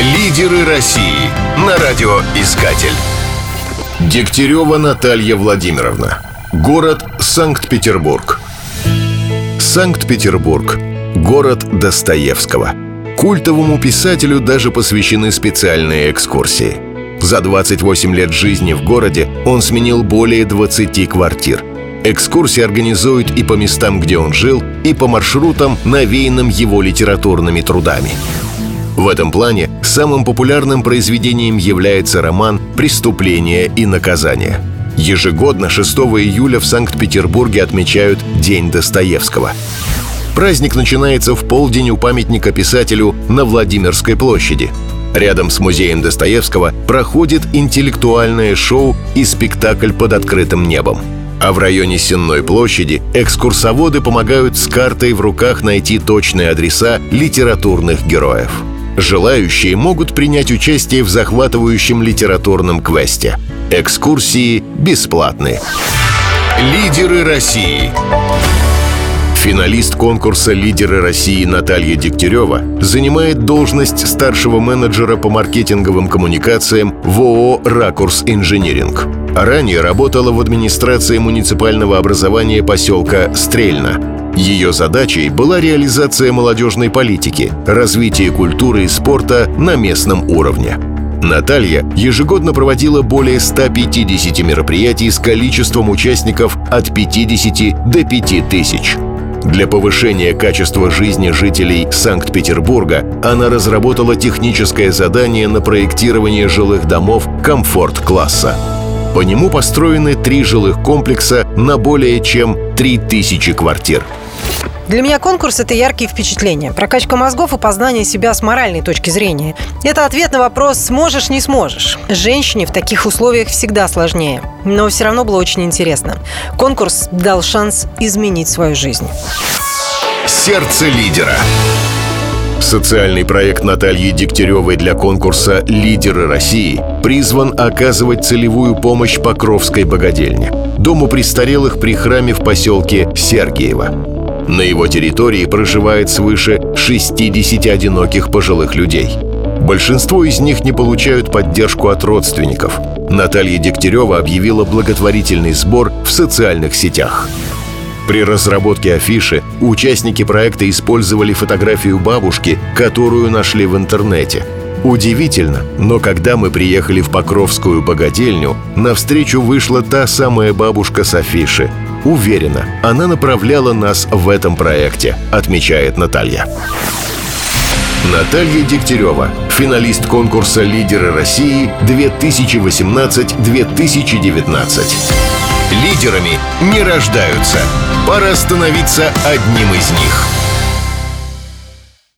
Лидеры России на радиоискатель. Дегтярева Наталья Владимировна. Город Санкт-Петербург. Санкт-Петербург. Город Достоевского. Культовому писателю даже посвящены специальные экскурсии. За 28 лет жизни в городе он сменил более 20 квартир – Экскурсии организуют и по местам, где он жил, и по маршрутам, навеянным его литературными трудами. В этом плане самым популярным произведением является роман «Преступление и наказание». Ежегодно 6 июля в Санкт-Петербурге отмечают День Достоевского. Праздник начинается в полдень у памятника писателю на Владимирской площади. Рядом с музеем Достоевского проходит интеллектуальное шоу и спектакль под открытым небом – а в районе Сенной площади экскурсоводы помогают с картой в руках найти точные адреса литературных героев. Желающие могут принять участие в захватывающем литературном квесте. Экскурсии бесплатны. Лидеры России Финалист конкурса «Лидеры России» Наталья Дегтярева занимает должность старшего менеджера по маркетинговым коммуникациям в ООО «Ракурс Инжиниринг». Ранее работала в администрации муниципального образования поселка Стрельна. Ее задачей была реализация молодежной политики, развитие культуры и спорта на местном уровне. Наталья ежегодно проводила более 150 мероприятий с количеством участников от 50 до 5 тысяч. Для повышения качества жизни жителей Санкт-Петербурга она разработала техническое задание на проектирование жилых домов комфорт-класса. По нему построены три жилых комплекса на более чем 3000 квартир. Для меня конкурс – это яркие впечатления, прокачка мозгов и познание себя с моральной точки зрения. Это ответ на вопрос «сможешь, не сможешь». Женщине в таких условиях всегда сложнее. Но все равно было очень интересно. Конкурс дал шанс изменить свою жизнь. Сердце лидера. Социальный проект Натальи Дегтяревой для конкурса «Лидеры России» призван оказывать целевую помощь Покровской богадельне, дому престарелых при храме в поселке Сергиево. На его территории проживает свыше 60 одиноких пожилых людей. Большинство из них не получают поддержку от родственников. Наталья Дегтярева объявила благотворительный сбор в социальных сетях. При разработке афиши участники проекта использовали фотографию бабушки, которую нашли в интернете. Удивительно, но когда мы приехали в Покровскую богадельню, навстречу вышла та самая бабушка с афиши. Уверена, она направляла нас в этом проекте, отмечает Наталья. Наталья Дегтярева, финалист конкурса «Лидеры России» 2018-2019. Лидерами не рождаются. Пора становиться одним из них.